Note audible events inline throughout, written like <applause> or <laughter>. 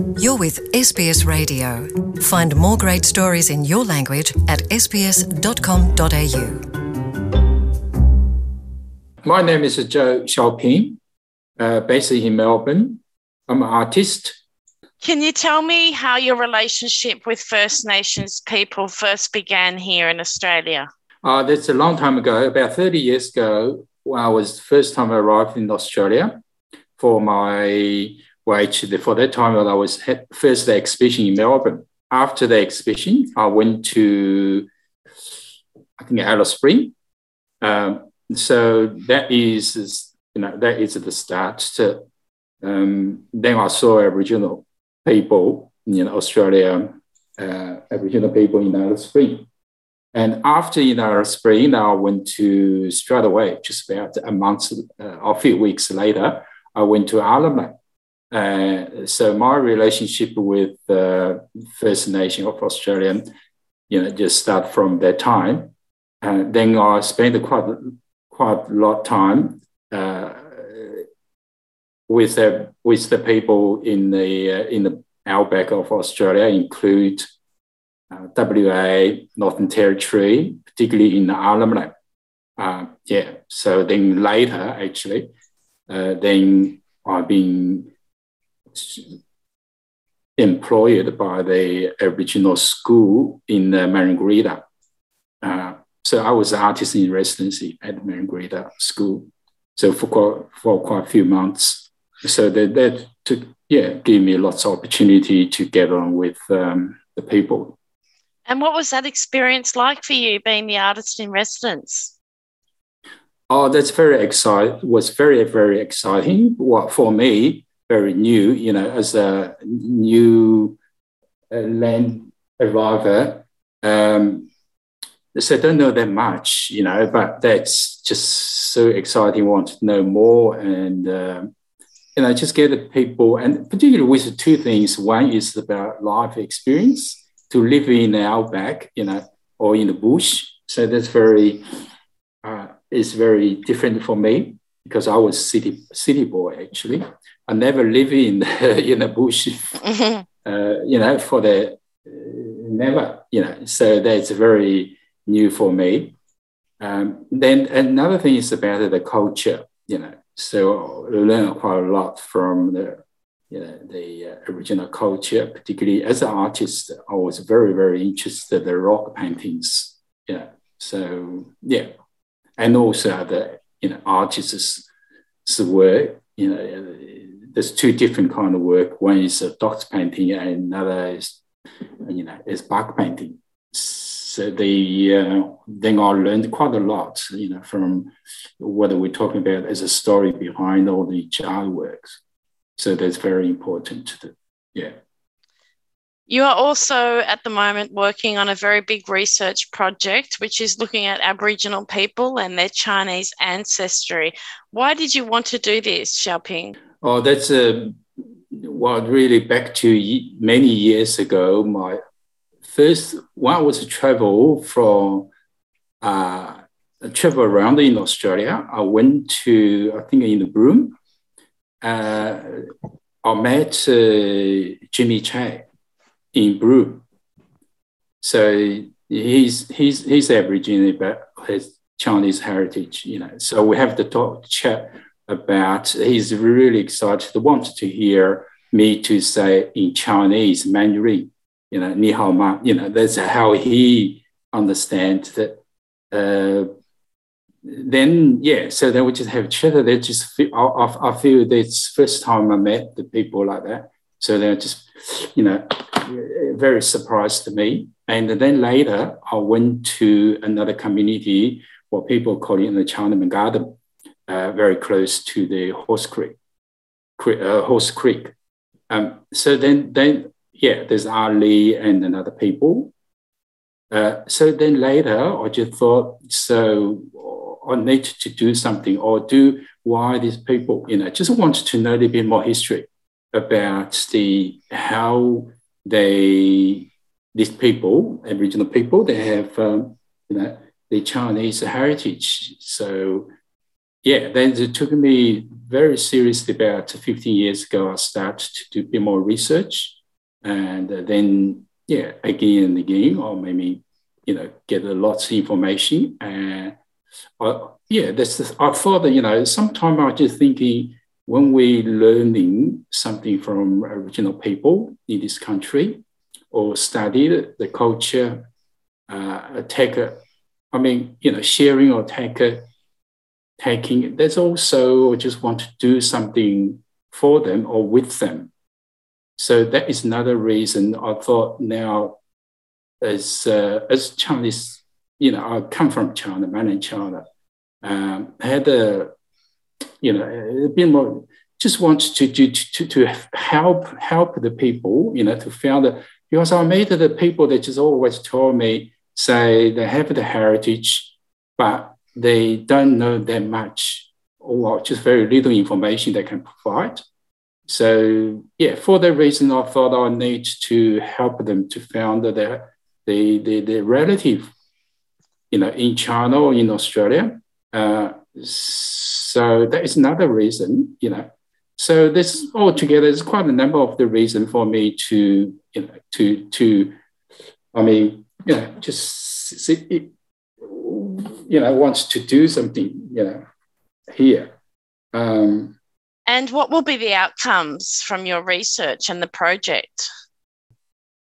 You're with SBS Radio. Find more great stories in your language at sbs.com.au. My name is Zhou Xiaoping, uh, based in Melbourne. I'm an artist. Can you tell me how your relationship with First Nations people first began here in Australia? Uh, that's a long time ago, about 30 years ago, when I was the first time I arrived in Australia for my which for that time I was first the exhibition in Melbourne. After the exhibition, I went to I think Alice Spring. Um, so that is you know that is the start. Um, then I saw Aboriginal people in Australia, uh, Aboriginal people in Alice Spring. And after in Alice Spring, I went to straight away, just about a month uh, or a few weeks later, I went to Arnhem uh, so my relationship with uh, First Nation of Australia, you know, just start from that time. Uh, then I spent quite quite a lot of time uh, with the with the people in the uh, in the outback of Australia, include uh, WA, Northern Territory, particularly in the Arnhem Land. yeah. So then later, actually, then I've been employed by the Aboriginal school in uh, Maningrida. Uh, so I was an artist in residency at Maningrida school. So for quite, for quite a few months. So that, that took, yeah, gave me lots of opportunity to get on with um, the people. And what was that experience like for you being the artist in residence? Oh, that's very exciting. Was very very exciting. What for me, very new, you know, as a new uh, land arriver. Um, so I don't know that much, you know, but that's just so exciting. Want to know more and, uh, you know, just get the people, and particularly with two things. One is about life experience to live in the outback, you know, or in the bush. So that's very, uh, is very different for me because I was city city boy actually. I never live in <laughs> in the bush, <laughs> uh, you know, for the uh, never, you know. So that's very new for me. Um, then another thing is about the culture, you know. So I learned quite a lot from the you know, the uh, original culture, particularly as an artist, I was very, very interested in the rock paintings. Yeah. So yeah. And also the you know, artists' work, you know, there's two different kind of work. One is a dots painting, and another is, you know, is bark painting. So the uh, then I learned quite a lot, you know, from what we're talking about as a story behind all the artworks. So that's very important. To the yeah. You are also at the moment working on a very big research project, which is looking at Aboriginal people and their Chinese ancestry. Why did you want to do this, Xiaoping? Oh, that's a well, really back to many years ago. My first one was to travel from uh, travel around in Australia. I went to I think in the Broome. Uh, I met uh, Jimmy Chang in Broome. So he's he's he's Aboriginal but has Chinese heritage, you know. So we have to talk chat about he's really excited, wanted to hear me to say in Chinese, Mandarin, you know, ni hao ma, you know, that's how he understands that. Uh, then yeah, so then we just have chat. They just feel, I, I feel that's first time I met the people like that. So they're just, you know, very surprised to me. And then later, I went to another community, what people call it in the Chinaman Garden, uh, very close to the Horse Creek. Uh, Horse Creek. Um, so then, then yeah, there's Ali and another people. Uh, so then later, I just thought, so I need to do something or do why these people, you know, just wanted to know a little bit more history about the how they these people, Aboriginal people, they have um, you know the Chinese heritage. So yeah, then it took me very seriously about 15 years ago, I started to do a bit more research. And then, yeah, again and again, or maybe, you know, get a lot of information. And I, yeah, that's the, I thought that, you know, sometimes I was just thinking when we learning something from original people in this country or study the culture, uh, take a, I mean, you know, sharing or take a, taking, there's also just want to do something for them or with them. So that is another reason I thought now, as uh, as Chinese, you know, I come from China, mainland China, um, had a, you know, a bit more, just want to, to, to, to help help the people, you know, to found it because I met the people that just always told me, say they have the heritage, but they don't know that much or just very little information they can provide. So yeah, for that reason, I thought I need to help them to found the, the, the, the relative, you know, in China or in Australia. Uh, so that is another reason, you know. So this altogether is quite a number of the reason for me to, you know, to, to, I mean, you know, just see, you know, wants to do something, you know, here. Um, and what will be the outcomes from your research and the project?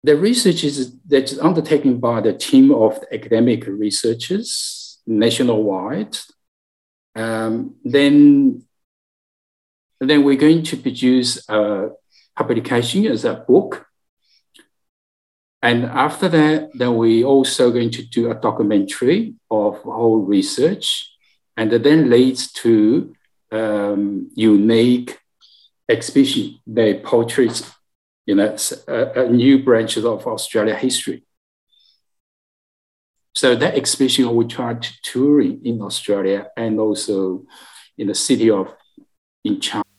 The research is that's undertaken by the team of academic researchers nationwide. Um, then, then we're going to produce a publication as a book and after that, then we're also going to do a documentary of whole research, and then leads to um, unique exhibition that portrays, you know, a, a new branch of Australia history. So that exhibition we tried to tour in Australia and also in the city of in China.